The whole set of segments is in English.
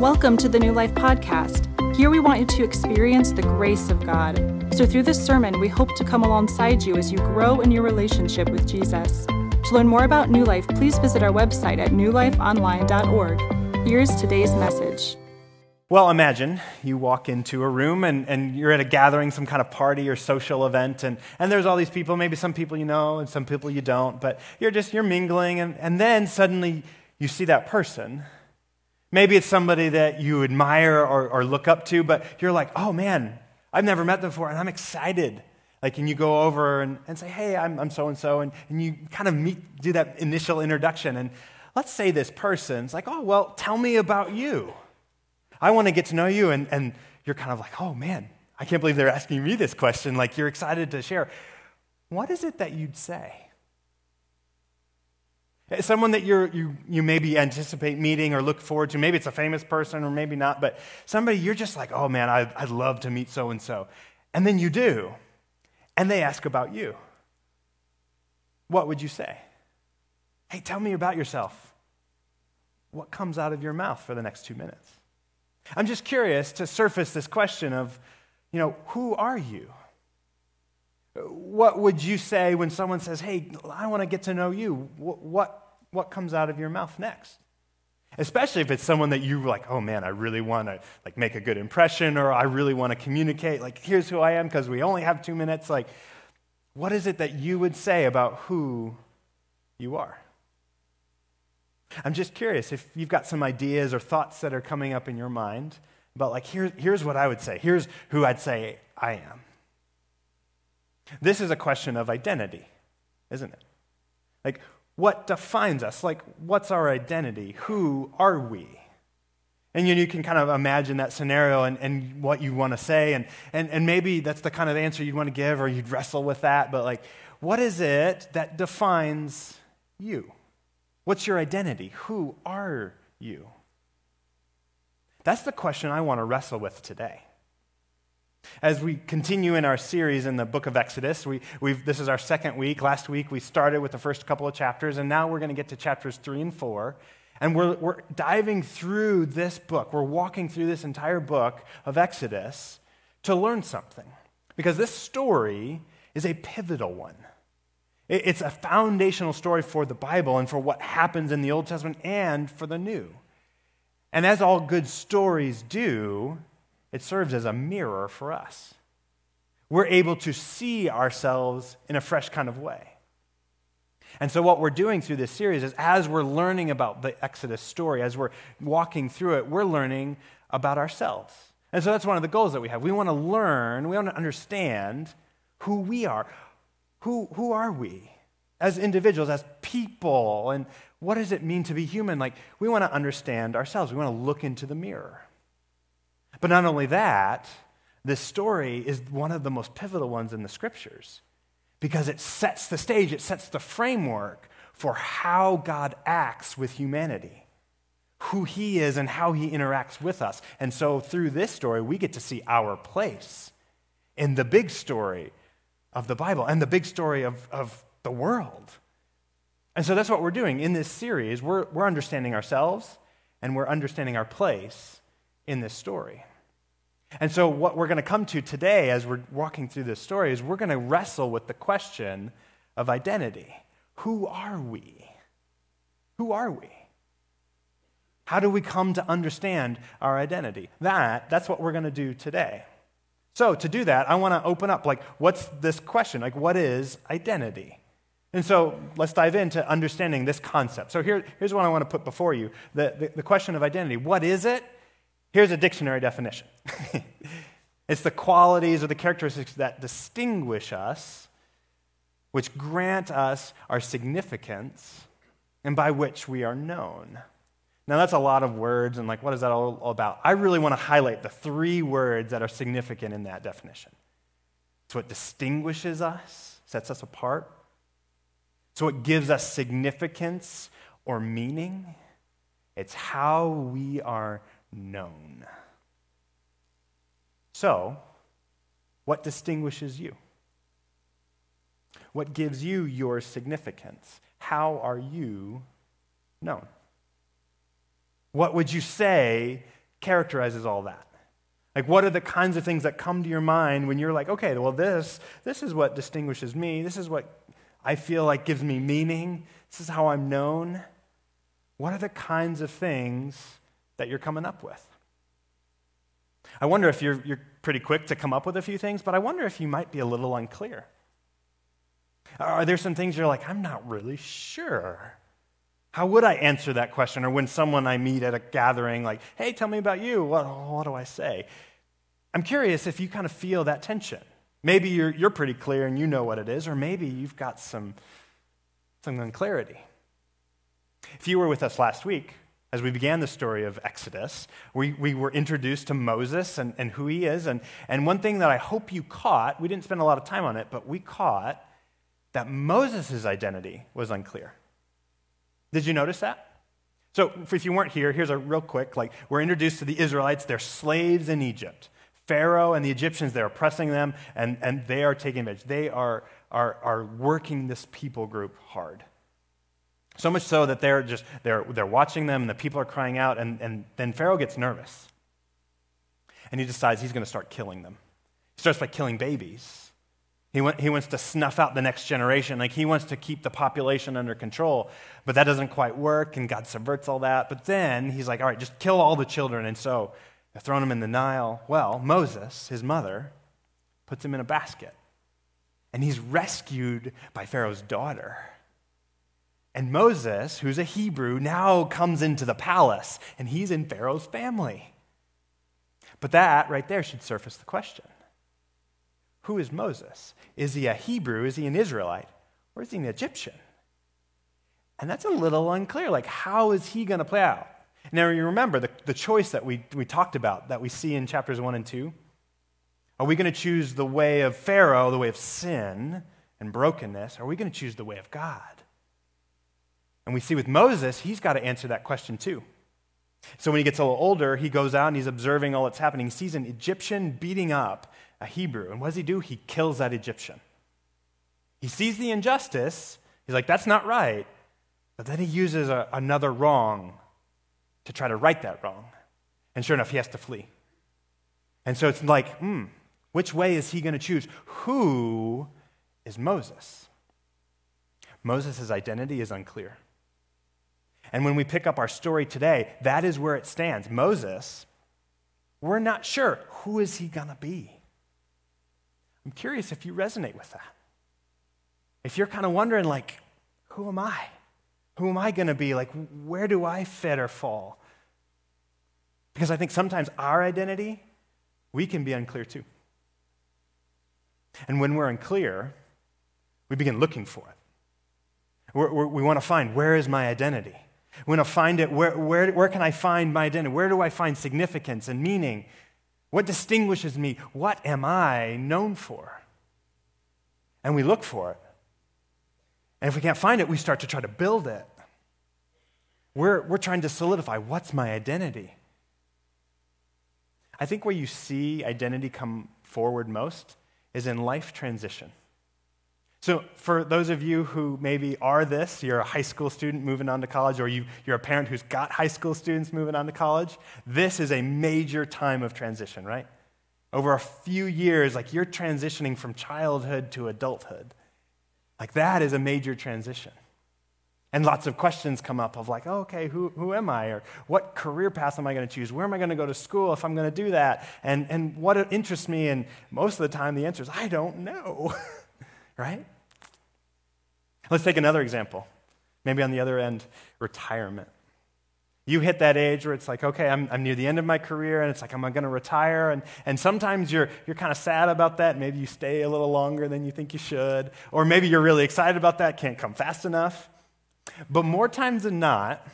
Welcome to the New Life Podcast. Here we want you to experience the grace of God. So, through this sermon, we hope to come alongside you as you grow in your relationship with Jesus. To learn more about New Life, please visit our website at newlifeonline.org. Here's today's message. Well, imagine you walk into a room and, and you're at a gathering, some kind of party or social event, and, and there's all these people, maybe some people you know and some people you don't, but you're just, you're mingling, and, and then suddenly you see that person Maybe it's somebody that you admire or, or look up to, but you're like, oh man, I've never met them before, and I'm excited. Like, and you go over and, and say, hey, I'm so and so, and you kind of meet, do that initial introduction. And let's say this person's like, oh, well, tell me about you. I want to get to know you. And, and you're kind of like, oh man, I can't believe they're asking me this question. Like, you're excited to share. What is it that you'd say? Someone that you you, you maybe anticipate meeting or look forward to. Maybe it's a famous person or maybe not, but somebody you're just like, oh man, I, I'd love to meet so and so. And then you do, and they ask about you. What would you say? Hey, tell me about yourself. What comes out of your mouth for the next two minutes? I'm just curious to surface this question of, you know, who are you? What would you say when someone says, Hey, I want to get to know you? What, what, what comes out of your mouth next? Especially if it's someone that you like, oh man, I really want to like make a good impression or I really want to communicate. Like, here's who I am because we only have two minutes. Like, what is it that you would say about who you are? I'm just curious if you've got some ideas or thoughts that are coming up in your mind about, like, here, here's what I would say. Here's who I'd say I am. This is a question of identity, isn't it? Like, what defines us? Like, what's our identity? Who are we? And you, you can kind of imagine that scenario and, and what you want to say, and, and, and maybe that's the kind of answer you'd want to give, or you'd wrestle with that, but like, what is it that defines you? What's your identity? Who are you? That's the question I want to wrestle with today. As we continue in our series in the book of Exodus, we, this is our second week. Last week we started with the first couple of chapters, and now we're going to get to chapters three and four. And we're, we're diving through this book. We're walking through this entire book of Exodus to learn something. Because this story is a pivotal one. It's a foundational story for the Bible and for what happens in the Old Testament and for the New. And as all good stories do, it serves as a mirror for us. We're able to see ourselves in a fresh kind of way. And so, what we're doing through this series is as we're learning about the Exodus story, as we're walking through it, we're learning about ourselves. And so, that's one of the goals that we have. We want to learn, we want to understand who we are. Who, who are we as individuals, as people? And what does it mean to be human? Like, we want to understand ourselves. We want to look into the mirror. But not only that, this story is one of the most pivotal ones in the scriptures because it sets the stage, it sets the framework for how God acts with humanity, who he is and how he interacts with us. And so through this story, we get to see our place in the big story of the Bible and the big story of, of the world. And so that's what we're doing in this series. We're, we're understanding ourselves and we're understanding our place in this story. And so, what we're going to come to today as we're walking through this story is we're going to wrestle with the question of identity. Who are we? Who are we? How do we come to understand our identity? That, that's what we're going to do today. So, to do that, I want to open up like, what's this question? Like, what is identity? And so let's dive into understanding this concept. So here, here's what I want to put before you the, the, the question of identity. What is it? Here's a dictionary definition it's the qualities or the characteristics that distinguish us, which grant us our significance, and by which we are known. Now, that's a lot of words, and like, what is that all about? I really want to highlight the three words that are significant in that definition. It's what distinguishes us, sets us apart. It's what gives us significance or meaning. It's how we are known. So, what distinguishes you? What gives you your significance? How are you known? What would you say characterizes all that? Like, what are the kinds of things that come to your mind when you're like, okay, well, this, this is what distinguishes me. This is what I feel like gives me meaning. This is how I'm known. What are the kinds of things that you're coming up with? I wonder if you're, you're pretty quick to come up with a few things, but I wonder if you might be a little unclear. Are there some things you're like, I'm not really sure? How would I answer that question? Or when someone I meet at a gathering, like, hey, tell me about you, what, what do I say? I'm curious if you kind of feel that tension. Maybe you're, you're pretty clear and you know what it is, or maybe you've got some, some unclarity. If you were with us last week, as we began the story of Exodus, we, we were introduced to Moses and, and who he is. And, and one thing that I hope you caught, we didn't spend a lot of time on it, but we caught that Moses' identity was unclear. Did you notice that? So, if you weren't here, here's a real quick like, we're introduced to the Israelites. They're slaves in Egypt. Pharaoh and the Egyptians, they're oppressing them, and, and they are taking advantage. They are, are, are working this people group hard. So much so that they're just they're, they're watching them and the people are crying out, and, and then Pharaoh gets nervous. And he decides he's going to start killing them. He starts by killing babies. He, want, he wants to snuff out the next generation. Like he wants to keep the population under control. But that doesn't quite work, and God subverts all that. But then he's like, all right, just kill all the children. And so they're throwing them in the Nile. Well, Moses, his mother, puts him in a basket. And he's rescued by Pharaoh's daughter. And Moses, who's a Hebrew, now comes into the palace, and he's in Pharaoh's family. But that right there should surface the question who is Moses? Is he a Hebrew? Is he an Israelite? Or is he an Egyptian? And that's a little unclear. Like, how is he going to play out? Now, you remember the, the choice that we, we talked about that we see in chapters 1 and 2? Are we going to choose the way of Pharaoh, the way of sin and brokenness? Or are we going to choose the way of God? And we see with Moses, he's got to answer that question too. So when he gets a little older, he goes out and he's observing all that's happening. He sees an Egyptian beating up a Hebrew. And what does he do? He kills that Egyptian. He sees the injustice. He's like, that's not right. But then he uses a, another wrong to try to right that wrong. And sure enough, he has to flee. And so it's like, hmm, which way is he going to choose? Who is Moses? Moses' identity is unclear. And when we pick up our story today, that is where it stands. Moses, we're not sure. Who is he going to be? I'm curious if you resonate with that. If you're kind of wondering, like, who am I? Who am I going to be? Like, where do I fit or fall? Because I think sometimes our identity, we can be unclear too. And when we're unclear, we begin looking for it. We're, we're, we want to find where is my identity? We want to find it. Where, where, where can I find my identity? Where do I find significance and meaning? What distinguishes me? What am I known for? And we look for it. And if we can't find it, we start to try to build it. We're, we're trying to solidify what's my identity? I think where you see identity come forward most is in life transition. So, for those of you who maybe are this, you're a high school student moving on to college, or you, are a parent who's got high school students moving on to college, this is a major time of transition, right? Over a few years, like you're transitioning from childhood to adulthood. Like that is a major transition. And lots of questions come up of like, oh, okay, who, who am I? Or what career path am I going to choose? Where am I going to go to school if I'm going to do that? And, and what interests me? And most of the time, the answer is, I don't know. right? Let's take another example. Maybe on the other end, retirement. You hit that age where it's like, okay, I'm, I'm near the end of my career, and it's like, am I going to retire? And, and sometimes you're, you're kind of sad about that. Maybe you stay a little longer than you think you should. Or maybe you're really excited about that, can't come fast enough. But more times than not,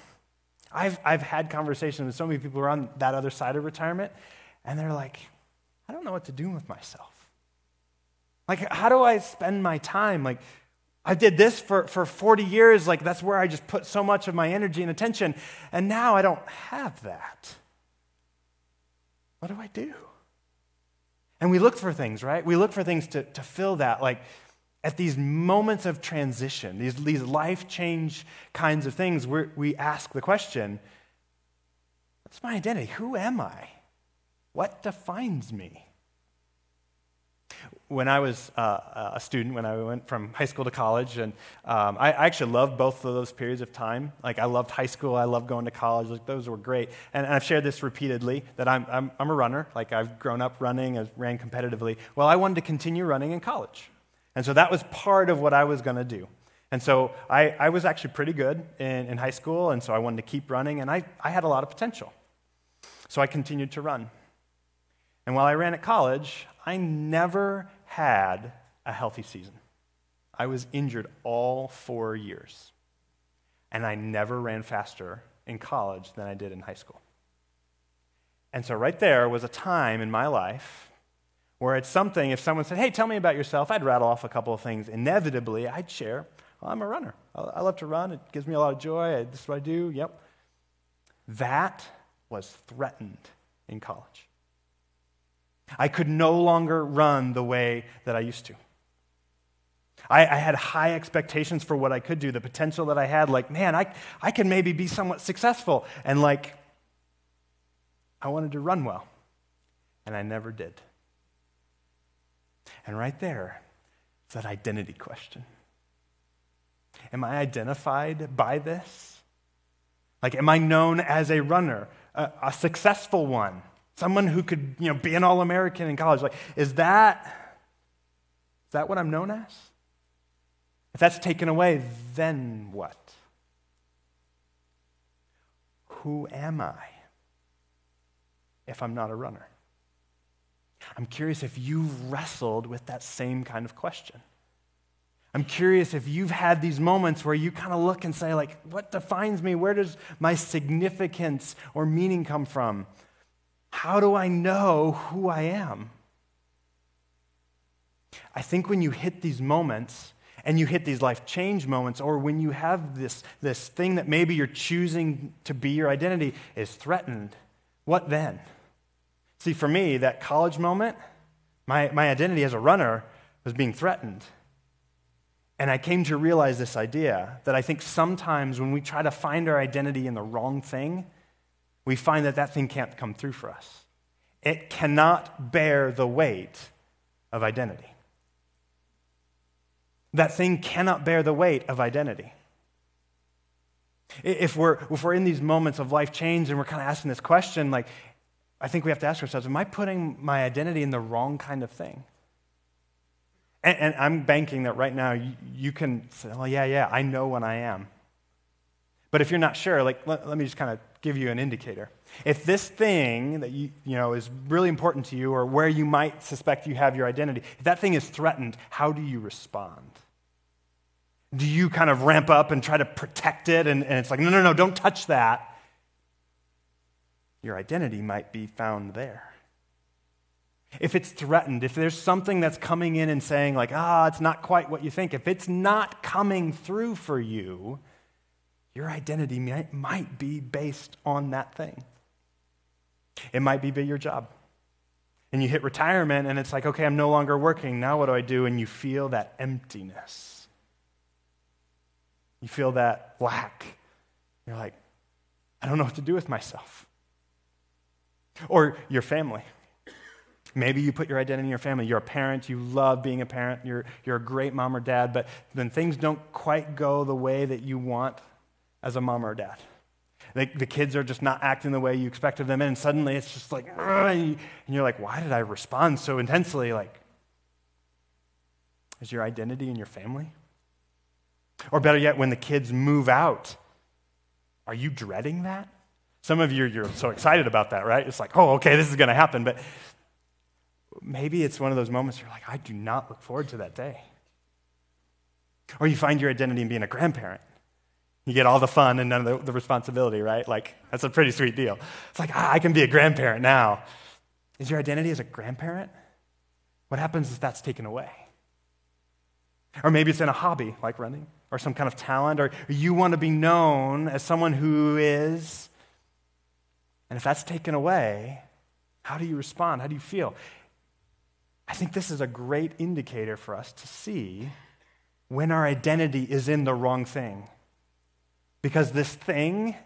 I've, I've had conversations with so many people who are on that other side of retirement, and they're like, I don't know what to do with myself. Like, how do I spend my time? Like, I did this for, for 40 years. Like, that's where I just put so much of my energy and attention. And now I don't have that. What do I do? And we look for things, right? We look for things to, to fill that. Like, at these moments of transition, these, these life change kinds of things, we we ask the question what's my identity? Who am I? What defines me? When I was uh, a student, when I went from high school to college, and um, I, I, actually loved both of those periods of time. Like, I loved high school, I loved going to college. Like, those were great. And, and I've shared this repeatedly that I'm, I'm, I'm a runner. Like, I've grown up running, I ran competitively. Well, I wanted to continue running in college. And so that was part of what I was going to do. And so I, I was actually pretty good in, in high school, and so I wanted to keep running, and I, I had a lot of potential. So I continued to run. And while I ran at college, I never had a healthy season. I was injured all four years. And I never ran faster in college than I did in high school. And so, right there was a time in my life where it's something, if someone said, Hey, tell me about yourself, I'd rattle off a couple of things. Inevitably, I'd share, well, I'm a runner. I love to run. It gives me a lot of joy. This is what I do. Yep. That was threatened in college. I could no longer run the way that I used to. I, I, had high expectations for what I could do, the potential that I had. Like, man, I, I can maybe be somewhat successful. And, like, I wanted to run well. And I never did. And right there, it's that identity question. Am I identified by this? Like, am I known as a runner, a, a successful one? Someone who could, you know, be an All-American in college. Like, is that, is that what I'm known as? If that's taken away, then what? Who am I if I'm not a runner? I'm curious if you've wrestled with that same kind of question. I'm curious if you've had these moments where you kind of look and say, like, what defines me? Where does my significance or meaning come from? How do I know who I am? I think when you hit these moments, and you hit these life change moments, or when you have this, this thing that maybe you're choosing to be your identity is threatened, what then? See, for me, that college moment, my, my identity as a runner was being threatened. And I came to realize this idea that I think sometimes when we try to find our identity in the wrong thing, we find that that thing can't come through for us. It cannot bear the weight of identity. That thing cannot bear the weight of identity. If we're, if we're in these moments of life change and we're kind of asking this question, like, I think we have to ask ourselves, am I putting my identity in the wrong kind of thing? And, and I'm banking that right now you, you, can say, well, yeah, yeah, I know when I am. But if you're not sure, like, let, let me just kind of give you an indicator. If this thing that you, you know is really important to you or where you might suspect you have your identity, if that thing is threatened, how do you respond? Do you kind of ramp up and try to protect it and, and it's like, no, no, no, don't touch that? Your identity might be found there. If it's threatened, if there's something that's coming in and saying, like, ah, it's not quite what you think, if it's not coming through for you, your identity might, might be based on that thing. It might be your job. And you hit retirement and it's like, okay, I'm no longer working. Now what do I do? And you feel that emptiness. You feel that lack. You're like, I don't know what to do with myself. Or your family. Maybe you put your identity in your family. You're a parent, you love being a parent, you're, you're a great mom or dad, but then things don't quite go the way that you want as a mom or a dad. The, kids are just not acting the way you expected them, and suddenly it's just like, and you're like, why did I respond so intensely? Like, is your identity in your family? Or better yet, when the kids move out, are you dreading that? Some of you, you're so excited about that, right? It's like, oh, okay, this is going to happen. But maybe it's one of those moments you're like, I do not look forward to that day. Or you find your identity in being a grandparent. You get all the fun and none of the, the responsibility, right? Like, that's a pretty sweet deal. It's like, ah, I can be a grandparent now. Is your identity as a grandparent? What happens if that's taken away? Or maybe it's in a hobby like running or some kind of talent, or you want to be known as someone who is. And if that's taken away, how do you respond? How do you feel? I think this is a great indicator for us to see when our identity is in the wrong thing because this thing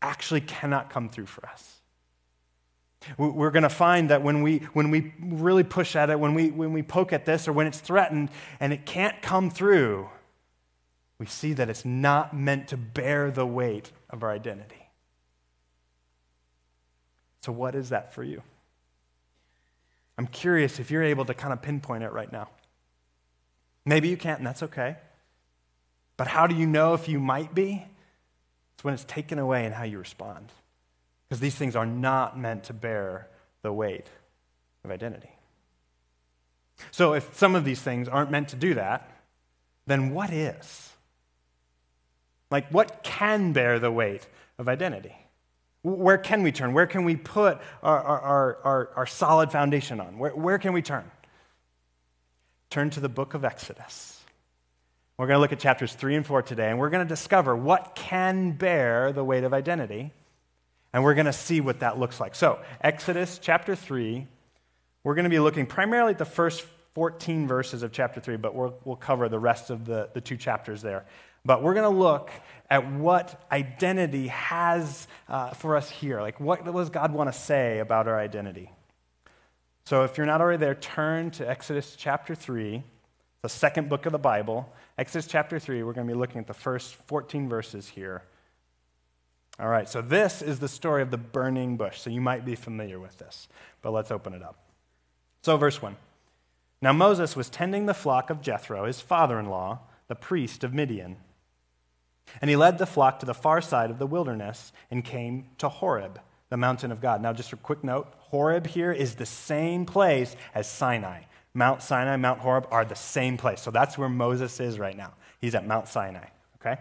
actually cannot come through for us. We're going to find that when we, when we really push at it, when we, when we poke at this, or when it's threatened and it can't come through, we see that it's not meant to bear the weight of our identity. So, what is that for you? I'm curious if you're able to kind of pinpoint it right now. Maybe you can't, and that's okay. But how do you know if you might be? It's when it's taken away and how you respond. Because these things are not meant to bear the weight of identity. So, if some of these things aren't meant to do that, then what is? Like, what can bear the weight of identity? Where can we turn? Where can we put our, our, our, our, solid foundation on? Where, where can we turn? Turn to the book of Exodus. We're going to look at chapters 3 and 4 today, and we're going to discover what can bear the weight of identity, and we're going to see what that looks like. So, Exodus chapter 3, we're going to be looking primarily at the first 14 verses of chapter 3, but we'll, we'll cover the rest of the, the two chapters there. But we're going to look at what identity has uh, for us here. Like, what does God want to say about our identity? So, if you're not already there, turn to Exodus chapter 3, the second book of the Bible. Exodus chapter 3, we're going to be looking at the first 14 verses here. All right, so this is the story of the burning bush. So, you might be familiar with this, but let's open it up. So, verse 1. Now, Moses was tending the flock of Jethro, his father in law, the priest of Midian. And he led the flock to the far side of the wilderness and came to Horeb, the mountain of God. Now, just a quick note Horeb here is the same place as Sinai. Mount Sinai, Mount Horeb are the same place. So that's where Moses is right now. He's at Mount Sinai, okay?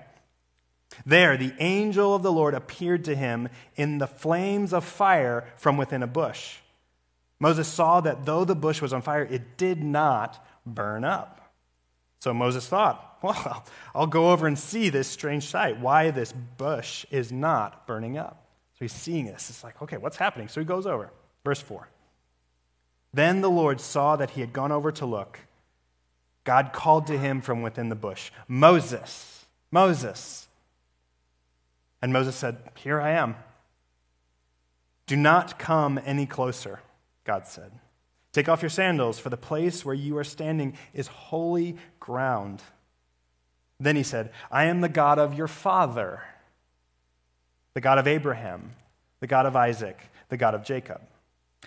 There, the angel of the Lord appeared to him in the flames of fire from within a bush. Moses saw that though the bush was on fire, it did not burn up. So Moses thought, well, I'll go over and see this strange sight, why this bush is not burning up. So he's seeing this. It's like, okay, what's happening? So he goes over. Verse 4. Then the Lord saw that he had gone over to look. God called to him from within the bush, Moses, Moses. And Moses said, Here I am. Do not come any closer, God said. Take off your sandals, for the place where you are standing is holy ground. Then he said, I am the God of your father, the God of Abraham, the God of Isaac, the God of Jacob.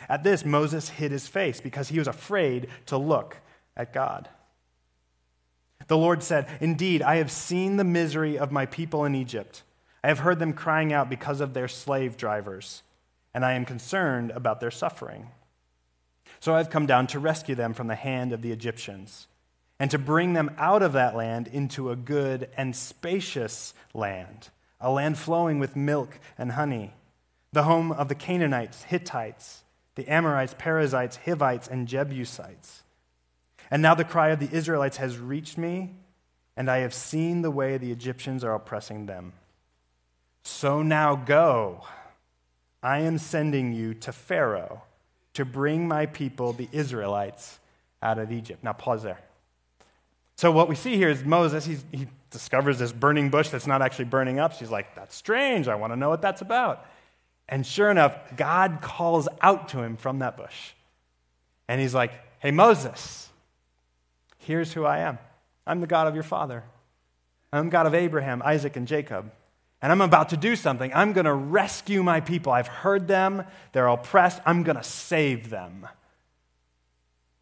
At this, Moses hid his face because he was afraid to look at God. The Lord said, Indeed, I have seen the misery of my people in Egypt. I have heard them crying out because of their slave drivers, and I am concerned about their suffering. So I've come down to rescue them from the hand of the Egyptians and to bring them out of that land into a good and spacious land, a land flowing with milk and honey, the home of the Canaanites, Hittites, the Amorites, Perizzites, Hivites, and Jebusites. And now the cry of the Israelites has reached me, and I have seen the way the Egyptians are oppressing them. So now go. I am sending you to Pharaoh to bring my people, the Israelites, out of Egypt. Now, pause there. So what we see here is Moses, he discovers this burning bush that's not actually burning up. She's like, that's strange. I want to know what that's about. And sure enough, God calls out to him from that bush. And he's like, hey, Moses, here's who I am. I'm the God of your father. I'm God of Abraham, Isaac, and Jacob. And I'm about to do something. I'm going to rescue my people. I've heard them. They're oppressed. I'm going to save them.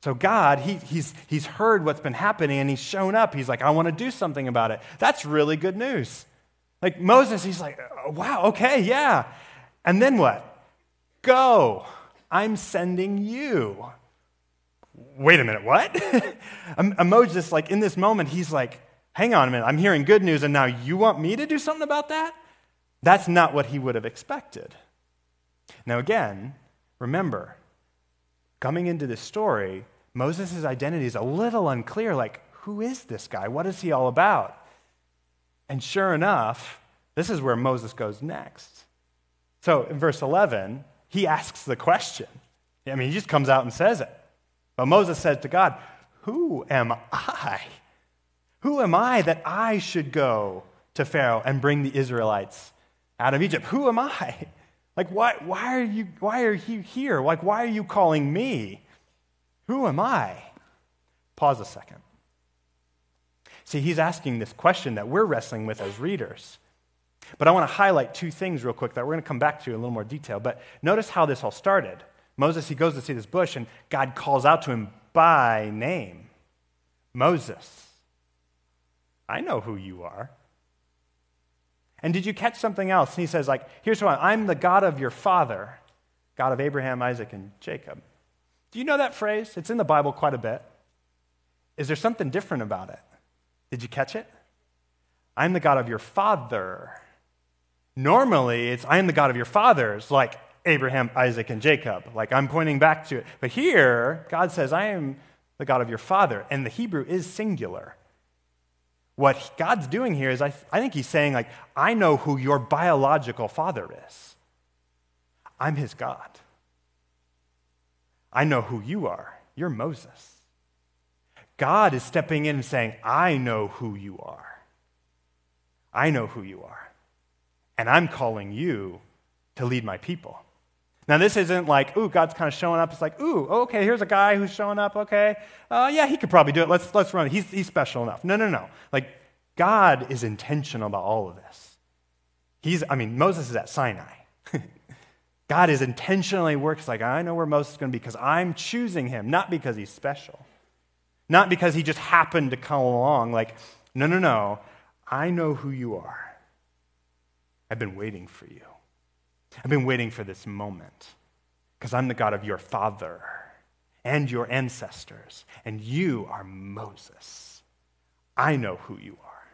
So, God, he, he's, he's heard what's been happening and he's shown up. He's like, I want to do something about it. That's really good news. Like Moses, he's like, wow, okay, yeah. And then what? Go. I'm sending you. Wait a minute, what? Moses, like in this moment, he's like, hang on a minute, I'm hearing good news, and now you want me to do something about that? That's not what he would have expected. Now, again, remember, coming into this story, Moses' identity is a little unclear. Like, who is this guy? What is he all about? And sure enough, this is where Moses goes next. So in verse 11, he asks the question. I mean, he just comes out and says it. But Moses said to God, Who am I? Who am I that I should go to Pharaoh and bring the Israelites out of Egypt? Who am I? Like, why, why, are you, why are you here? Like, why are you calling me? Who am I? Pause a second. See, he's asking this question that we're wrestling with as readers. But I want to highlight two things real quick that we're going to come back to in a little more detail. But notice how this all started. Moses, he goes to see this bush, and God calls out to him by name Moses, I know who you are. And did you catch something else? And he says, like, here's what I'm the God of your father, God of Abraham, Isaac, and Jacob. Do you know that phrase? It's in the Bible quite a bit. Is there something different about it? Did you catch it? I'm the God of your father. Normally, it's I am the God of your fathers, like Abraham, Isaac, and Jacob. Like I'm pointing back to it. But here, God says, I am the God of your father. And the Hebrew is singular. What God's doing here is, I, I think He's saying, like, I know who your biological father is. I'm His God. I know who you are. You're Moses. God is stepping in and saying, I know who you are. I know who you are. And I'm calling you to lead my people. Now, this isn't like, ooh, God's kind of showing up. It's like, ooh, okay, here's a guy who's showing up. Okay, uh, yeah, he could probably do it. Let's, let's run it. He's, he's special enough. No, no, no. Like, God is intentional about all of this. He's, I mean, Moses is at Sinai. God is intentionally works like, I know where Moses is going to be because I'm choosing him, not because he's special. Not because he just happened to come along. Like, no, no, no. I know who you are. I've been waiting for you. I've been waiting for this moment because I'm the God of your father and your ancestors, and you are Moses. I know who you are.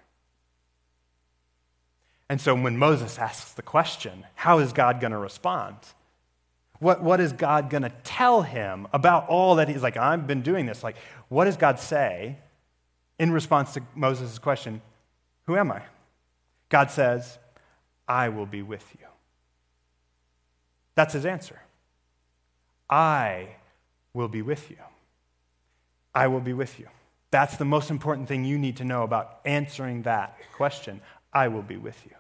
And so when Moses asks the question, how is God going to respond? What, what is God going to tell him about all that he's like, I've been doing this? Like, what does God say in response to Moses' question, Who am I? God says, I will be with you. That's his answer. I will be with you. I will be with you. That's the most important thing you need to know about answering that question. I will be with you.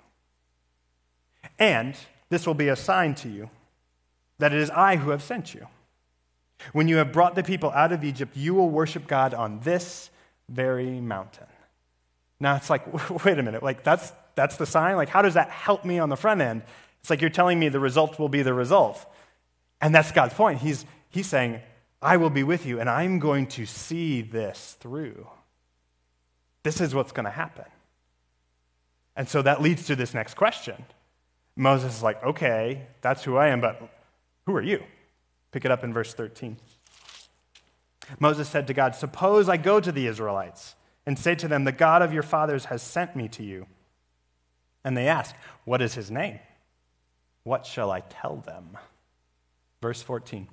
And this will be a sign to you that it is I who have sent you. When you have brought the people out of Egypt, you will worship God on this very mountain. Now it's like, wait a minute, like that's, that's the sign? Like, how does that help me on the front end? It's like you're telling me the result will be the result. And that's God's point. He's, he's saying, I will be with you, and I'm going to see this through. This is what's going to happen. And so that leads to this next question. Moses is like, okay, that's who I am, but who are you? Pick it up in verse 13. Moses said to God, Suppose I go to the Israelites and say to them, The God of your fathers has sent me to you. And they ask, What is his name? What shall I tell them? Verse 14.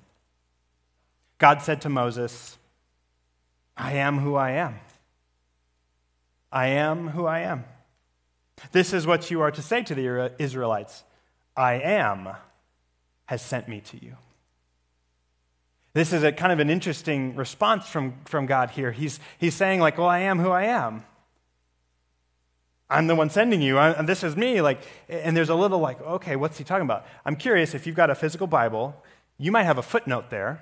God said to Moses, I am who I am. I am who I am. This is what you are to say to the Israelites I am has sent me to you. This is a kind of an interesting response from, from God here. He's, he's saying, like, well, I am who I am. I'm the one sending you. I, this is me. Like, and there's a little like, okay, what's he talking about? I'm curious if you've got a physical Bible, you might have a footnote there.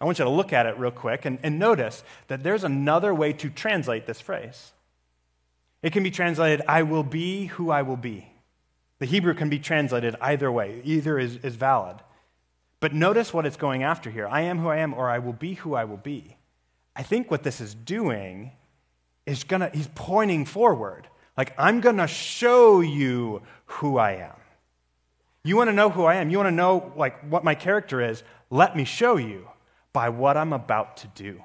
I want you to look at it real quick and, and notice that there's another way to translate this phrase. It can be translated, I will be who I will be. The Hebrew can be translated either way, either is, is valid. But notice what it's going after here I am who I am, or I will be who I will be. I think what this is doing is gonna, he's pointing forward. Like, I'm gonna show you who I am. You wanna know who I am? You wanna know like what my character is? Let me show you by what I'm about to do.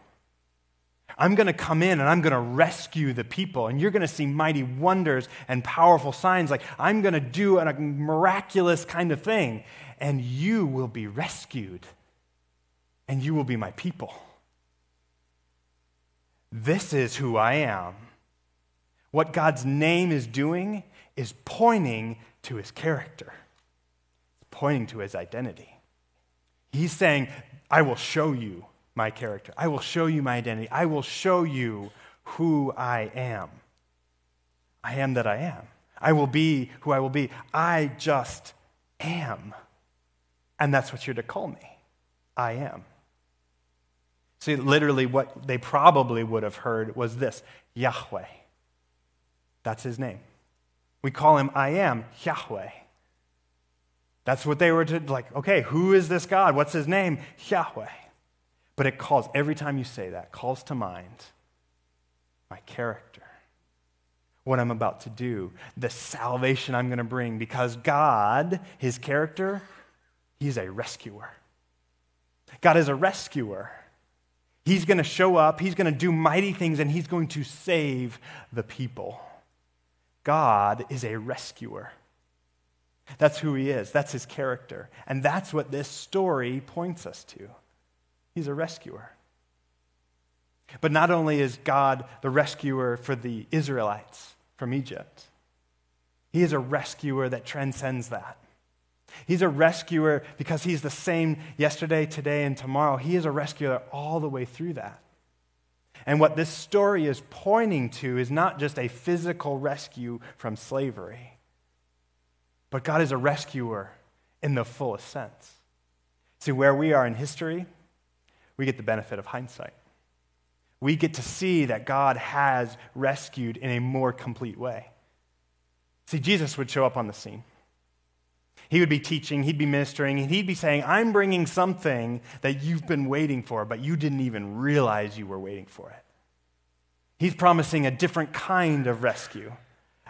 I'm going to come in and I'm going to rescue the people, and you're going to see mighty wonders and powerful signs. Like, I'm going to do a miraculous kind of thing, and you will be rescued, and you will be my people. This is who I am. What God's name is doing is pointing to his character, it's pointing to his identity. He's saying, I will show you my character. I will show you my identity. I will show you who I am. I am that I am. I will be who I will be. I just am. And that's what you're to call me. I am. See, literally, what they probably would have heard was this Yahweh. That's his name. We call him I am, Yahweh. That's what they were to, like, okay, who is this God? What's his name? Yahweh. But it calls, every time you say that, calls to mind my character, what I'm about to do, the salvation I'm going to bring, because God, his character, he's a rescuer. God is a rescuer. He's going to show up, he's going to do mighty things, and he's going to save the people. God is a rescuer. That's who he is. That's his character. And that's what this story points us to. He's a rescuer. But not only is God the rescuer for the Israelites from Egypt, he is a rescuer that transcends that. He's a rescuer because he's the same yesterday, today, and tomorrow. He is a rescuer all the way through that. And what this story is pointing to is not just a physical rescue from slavery, but God is a rescuer in the fullest sense. See, where we are in history, we get the benefit of hindsight. We get to see that God has rescued in a more complete way. See, Jesus would show up on the scene. He would be teaching, he'd be ministering, and he'd be saying, I'm bringing something that you've been waiting for, but you didn't even realize you were waiting for it. He's promising a different kind of rescue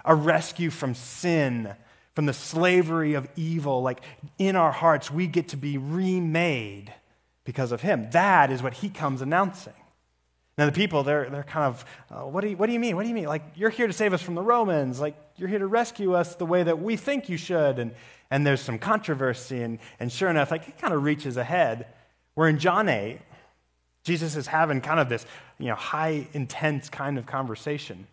a rescue from sin, from the slavery of evil. Like in our hearts, we get to be remade because of him. That is what he comes announcing. Now, the people, they're, they're kind of, uh, what, do you, what do you mean? What do you mean? Like, you're here to save us from the Romans. Like, you're here to rescue us the way that we think you should. And, and there's some controversy. And, and sure enough, like, it kind of reaches ahead. We're in John 8, Jesus is having kind of this, you know, high, intense kind of conversation.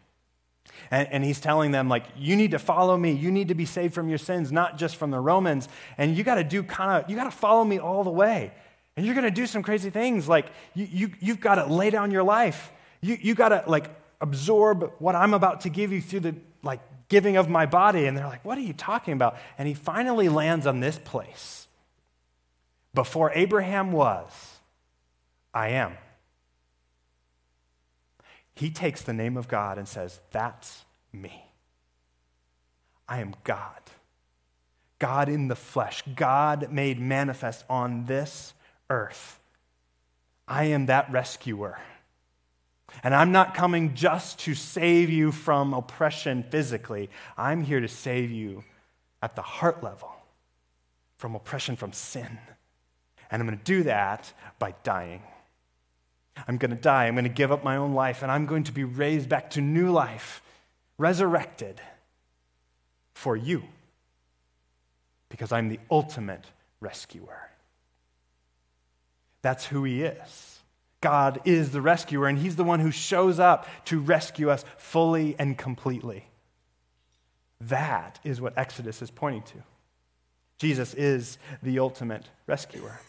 And, and, he's telling them, like, you need to follow me. You need to be saved from your sins, not just from the Romans. And you got to do kind of, you got to follow me all the way. And you're going to do some crazy things. Like, you, you, you've got to lay down your life. You, you got to, like, absorb what I'm about to give you through the, like, giving of my body. And they're like, what are you talking about? And he finally lands on this place. Before Abraham was, I am. He takes the name of God and says, That's me. I am God. God in the flesh, God made manifest on this earth. I am that rescuer. And I'm not coming just to save you from oppression physically. I'm here to save you at the heart level from oppression from sin. And I'm going to do that by dying. I'm going to die. I'm going to give up my own life, and I'm going to be raised back to new life, resurrected for you, because I'm the ultimate rescuer. That's who He is. God is the rescuer, and He's the one who shows up to rescue us fully and completely. That is what Exodus is pointing to. Jesus is the ultimate rescuer.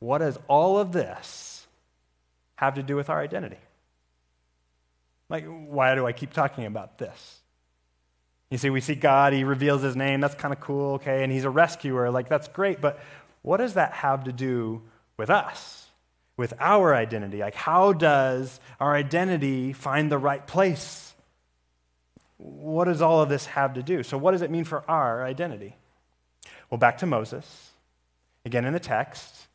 What does all of this have to do with our identity? Like, why do I keep talking about this? You see, we see God, He reveals His name. That's kind of cool, okay? And He's a rescuer. Like, that's great. But what does that have to do with us, with our identity? Like, how does our identity find the right place? What does all of this have to do? So, what does it mean for our identity? Well, back to Moses. Again, in the text,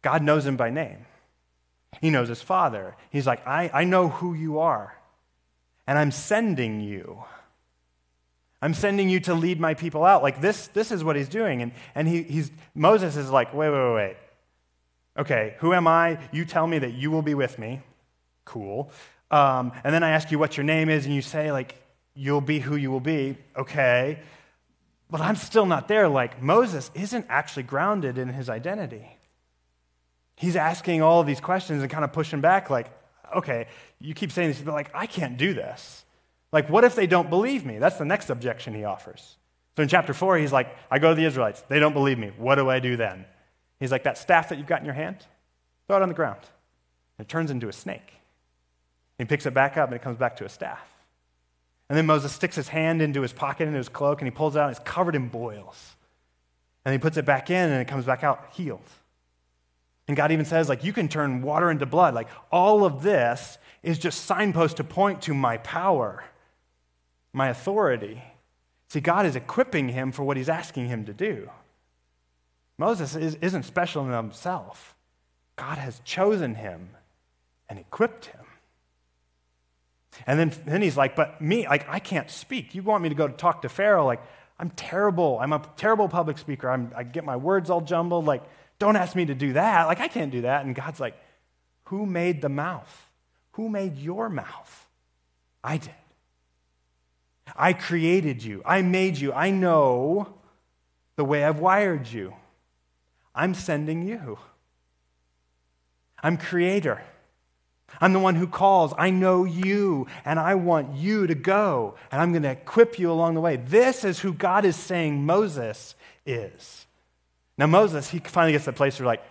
God knows him by name. He knows his father. He's like, I, I know who you are, and I'm sending you. I'm sending you to lead my people out. Like this, this is what he's doing. And, and he, he's, Moses is like, wait, wait, wait. Okay, who am I? You tell me that you will be with me. Cool. Um, and then I ask you what your name is, and you say, like, you'll be who you will be. Okay. But I'm still not there. Like, Moses isn't actually grounded in his identity he's asking all of these questions and kind of pushing back, like, okay, you keep saying this, but like, I can't do this. Like, what if they don't believe me? That's the next objection he offers. So in chapter four, he's like, I go to the Israelites. They don't believe me. What do I do then? He's like, that staff that you've got in your hand, throw it on the ground. And It turns into a snake. He picks it back up and it comes back to a staff. And then Moses sticks his hand into his pocket, into his cloak, and he pulls it out and it's covered in boils. And he puts it back in and it comes back out healed. And God even says, like, you can turn water into blood. Like, all of this is just signposts to point to my power, my authority. See, God is equipping him for what he's asking him to do. Moses is, isn't special in himself. God has chosen him and equipped him. And then, then he's like, but me, like, I can't speak. You want me to go talk to Pharaoh? Like, I'm terrible. I'm a terrible public speaker. I'm, I get my words all jumbled. Like, don't ask me to do that. Like, I can't do that. And God's like, Who made the mouth? Who made your mouth? I did. I created you. I made you. I know the way I've wired you. I'm sending you. I'm creator. I'm the one who calls. I know you, and I want you to go, and I'm going to equip you along the way. This is who God is saying Moses is. Now, Moses, he finally gets to the place where, like,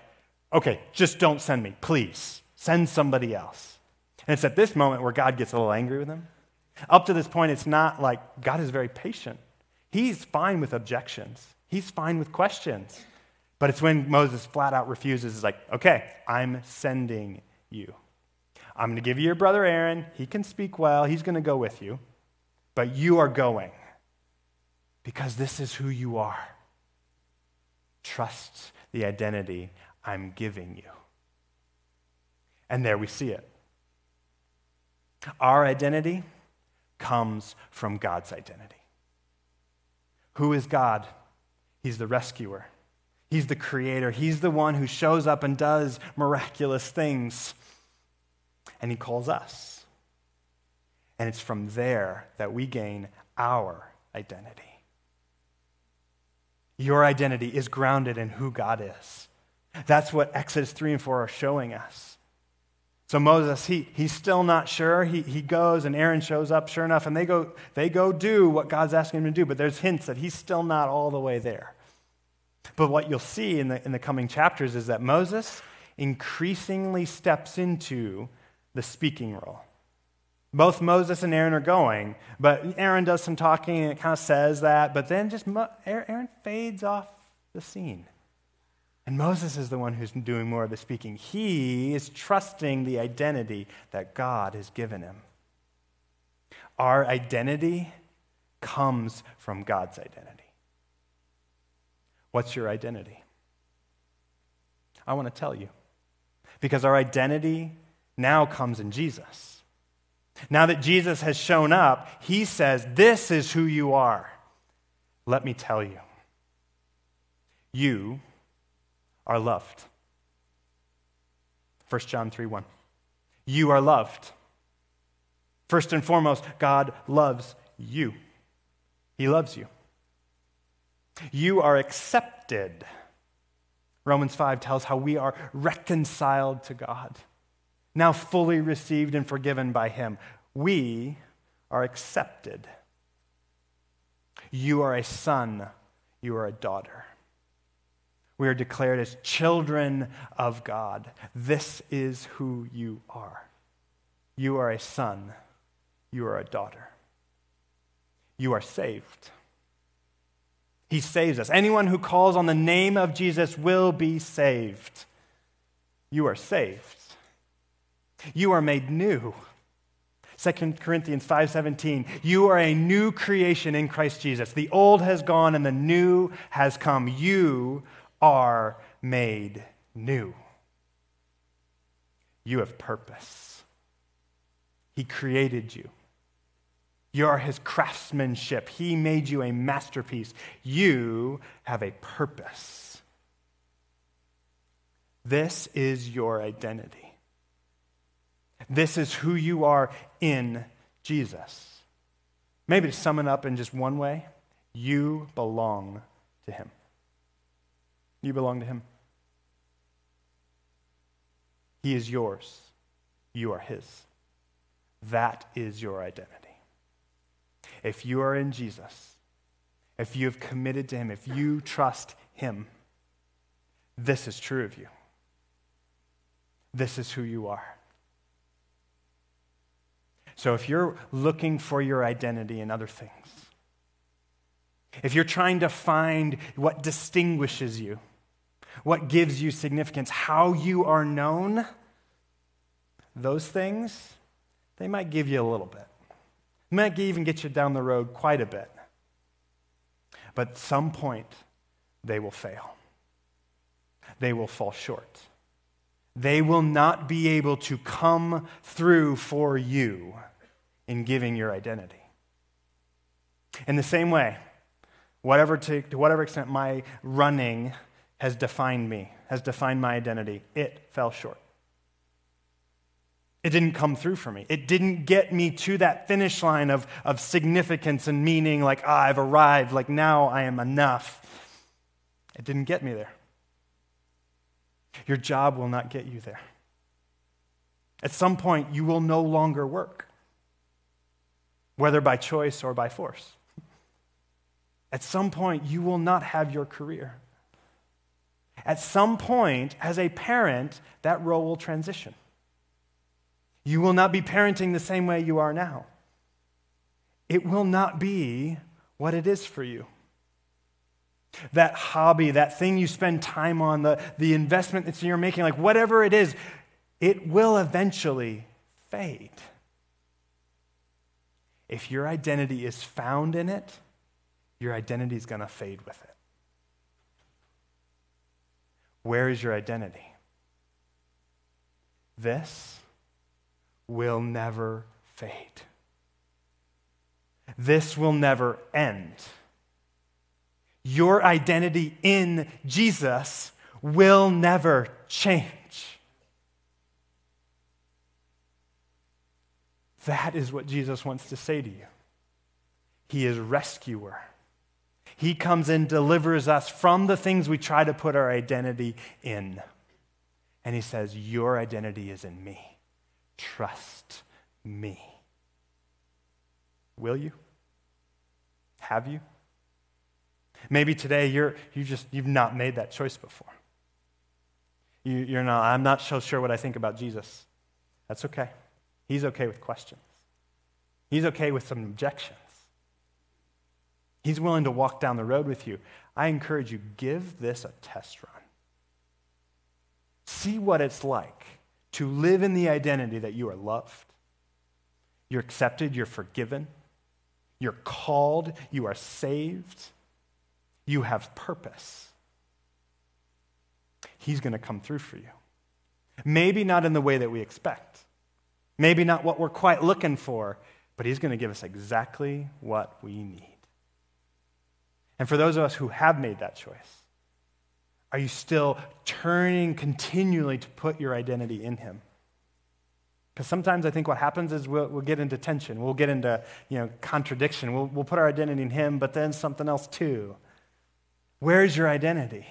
okay, just don't send me, please. Send somebody else. And it's at this moment where God gets a little angry with him. Up to this point, it's not like God is very patient. He's fine with objections, he's fine with questions. But it's when Moses flat out refuses, is like, okay, I'm sending you. I'm going to give you your brother Aaron. He can speak well. He's going to go with you. But you are going because this is who you are. Trust the identity I'm giving you. And there we see it. Our identity comes from God's identity. Who is God? He's the rescuer. He's the creator. He's the one who shows up and does miraculous things. And he calls us. And it's from there that we gain our identity. Your identity is grounded in who God is. That's what Exodus 3 and 4 are showing us. So Moses, he, he's still not sure. He, he goes and Aaron shows up, sure enough, and they go, they go do what God's asking him to do, but there's hints that he's still not all the way there. But what you'll see in the, in the coming chapters is that Moses increasingly steps into the speaking role. Both Moses and Aaron are going, but Aaron does some talking and it kind of says that, but then just Mo- Aaron fades off the scene. And Moses is the one who's doing more of the speaking. He is trusting the identity that God has given him. Our identity comes from God's identity. What's your identity? I want to tell you. Because our identity now comes in Jesus. Now that Jesus has shown up, he says, This is who you are. Let me tell you. You are loved. 1 John 3 1. You are loved. First and foremost, God loves you. He loves you. You are accepted. Romans 5 tells how we are reconciled to God now fully received and forgiven by Him. We are accepted. You are a son, you are a daughter. We are declared as children of God. This is who you are. You are a son, you are a daughter. You are saved. He saves us. Anyone who calls on the name of Jesus will be saved. You are saved. You are made new. 2 Corinthians 5:17 You are a new creation in Christ Jesus. The old has gone and the new has come. You are made new. You have purpose. He created you. You are his craftsmanship. He made you a masterpiece. You have a purpose. This is your identity. This is who you are in Jesus. Maybe to sum it up in just one way, you belong to Him. You belong to Him. He is yours. You are His. That is your identity. If you are in Jesus, if you have committed to Him, if you trust Him, this is true of you. This is who you are. So if you're looking for your identity in other things, if you're trying to find what distinguishes you, what gives you significance, how you are known, those things, they might give you a little bit. Might even get you down the road quite a bit. But at some point, they will fail. They will fall short. They will not be able to come through for you in giving your identity. In the same way, whatever to, to whatever extent my running has defined me, has defined my identity, it fell short. It didn't come through for me. It didn't get me to that finish line of, of significance and meaning, like, ah, I've arrived, like, now I am enough. It didn't get me there. Your job will not get you there. At some point, you will no longer work, whether by choice or by force. At some point, you will not have your career. At some point, as a parent, that role will transition. You will not be parenting the same way you are now. It will not be what it is for you. That hobby, that thing you spend time on, the, the investment that you're making, like whatever it is, it will eventually fade. If your identity is found in it, your identity is going to fade with it. Where is your identity? This will never fade. This will never end. Your identity in Jesus will never change. That is what Jesus wants to say to you. He is rescuer. He comes and delivers us from the things we try to put our identity in. And he says, Your identity is in me. Trust me. Will you? Have you? Maybe today you're you just you've not made that choice before. You, you're not, I'm not so sure what I think about Jesus. That's okay. He's okay with questions. He's okay with some objections. He's willing to walk down the road with you. I encourage you, give this a test run. See what it's like to live in the identity that you are loved, you're accepted, you're forgiven, you're called, you are saved, you have purpose. He's going to come through for you. Maybe not in the way that we expect, maybe not what we're quite looking for, but He's going to give us exactly what we need. And for those of us who have made that choice, are you still turning continually to put your identity in Him? Because sometimes I think what happens is we'll, we'll, get into tension. We'll get into you know, contradiction. We'll, we'll put our identity in Him, but then something else too. Where's your identity?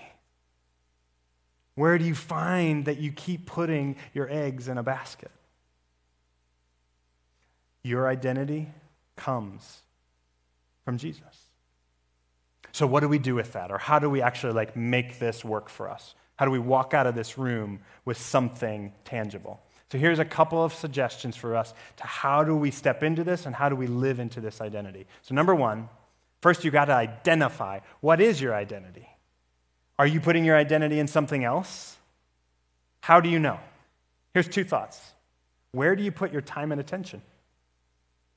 Where do you find that you keep putting your eggs in a basket? Your identity comes from Jesus. So what do we do with that? Or how do we actually like make this work for us? How do we walk out of this room with something tangible? So here's a couple of suggestions for us to how do we step into this and how do we live into this identity. So number 1, first you got to identify what is your identity? Are you putting your identity in something else? How do you know? Here's two thoughts. Where do you put your time and attention?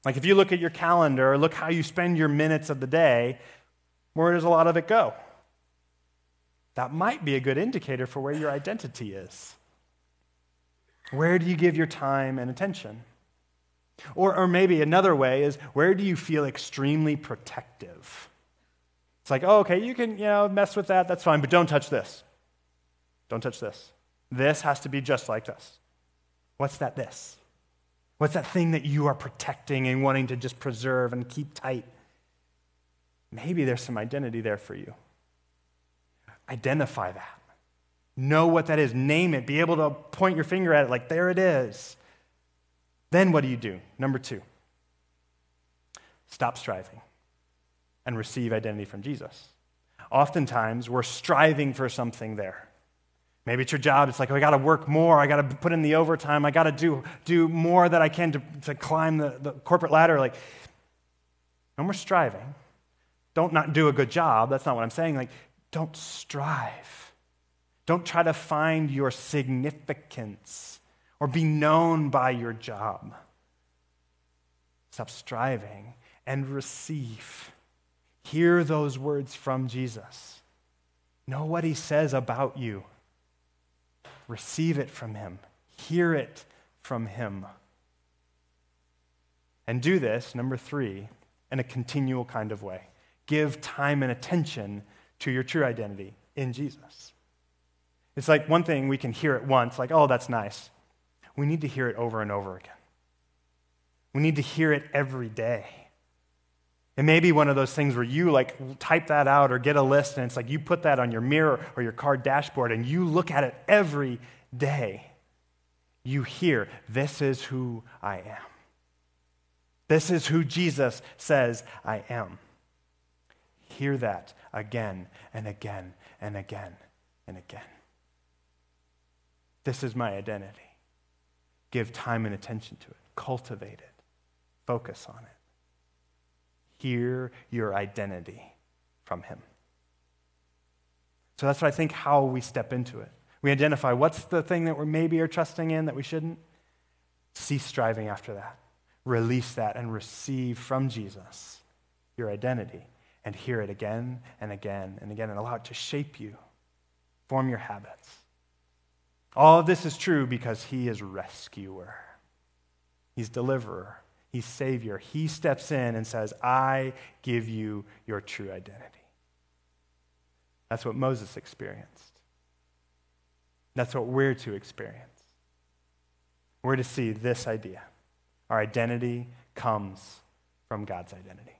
Like if you look at your calendar or look how you spend your minutes of the day, where does a lot of it go? That might be a good indicator for where your identity is. Where do you give your time and attention? Or, or maybe another way is where do you feel extremely protective? It's like, oh, okay, you can you know, mess with that, that's fine, but don't touch this. Don't touch this. This has to be just like this. What's that this? What's that thing that you are protecting and wanting to just preserve and keep tight? Maybe there's some identity there for you. Identify that. Know what that is. Name it. Be able to point your finger at it like, there it is. Then what do you do? Number two, stop striving and receive identity from Jesus. Oftentimes, we're striving for something there. Maybe it's your job. It's like, oh, I got to work more. I got to put in the overtime. I got to do, do more that I can to, to climb the, the corporate ladder. Like, no more striving. Don't not do a good job. That's not what I'm saying. Like, don't strive. Don't try to find your significance or be known by your job. Stop striving and receive. Hear those words from Jesus. Know what he says about you. Receive it from him. Hear it from him. And do this, number three, in a continual kind of way. Give time and attention to your true identity in Jesus. It's like one thing we can hear it once, like, oh, that's nice. We need to hear it over and over again. We need to hear it every day. It may be one of those things where you like type that out or get a list and it's like you put that on your mirror or your car dashboard and you look at it every day. You hear, this is who I am. This is who Jesus says I am. Hear that again and again and again and again. This is my identity. Give time and attention to it, cultivate it, focus on it. Hear your identity from Him. So that's what I think how we step into it. We identify what's the thing that we maybe are trusting in that we shouldn't. Cease striving after that. Release that and receive from Jesus your identity and hear it again and again and again and allow it to shape you, form your habits. All of this is true because He is rescuer, He's deliverer, He's Savior. He steps in and says, I give you your true identity. That's what Moses experienced. That's what we're to experience. We're to see this idea. Our identity comes from God's identity.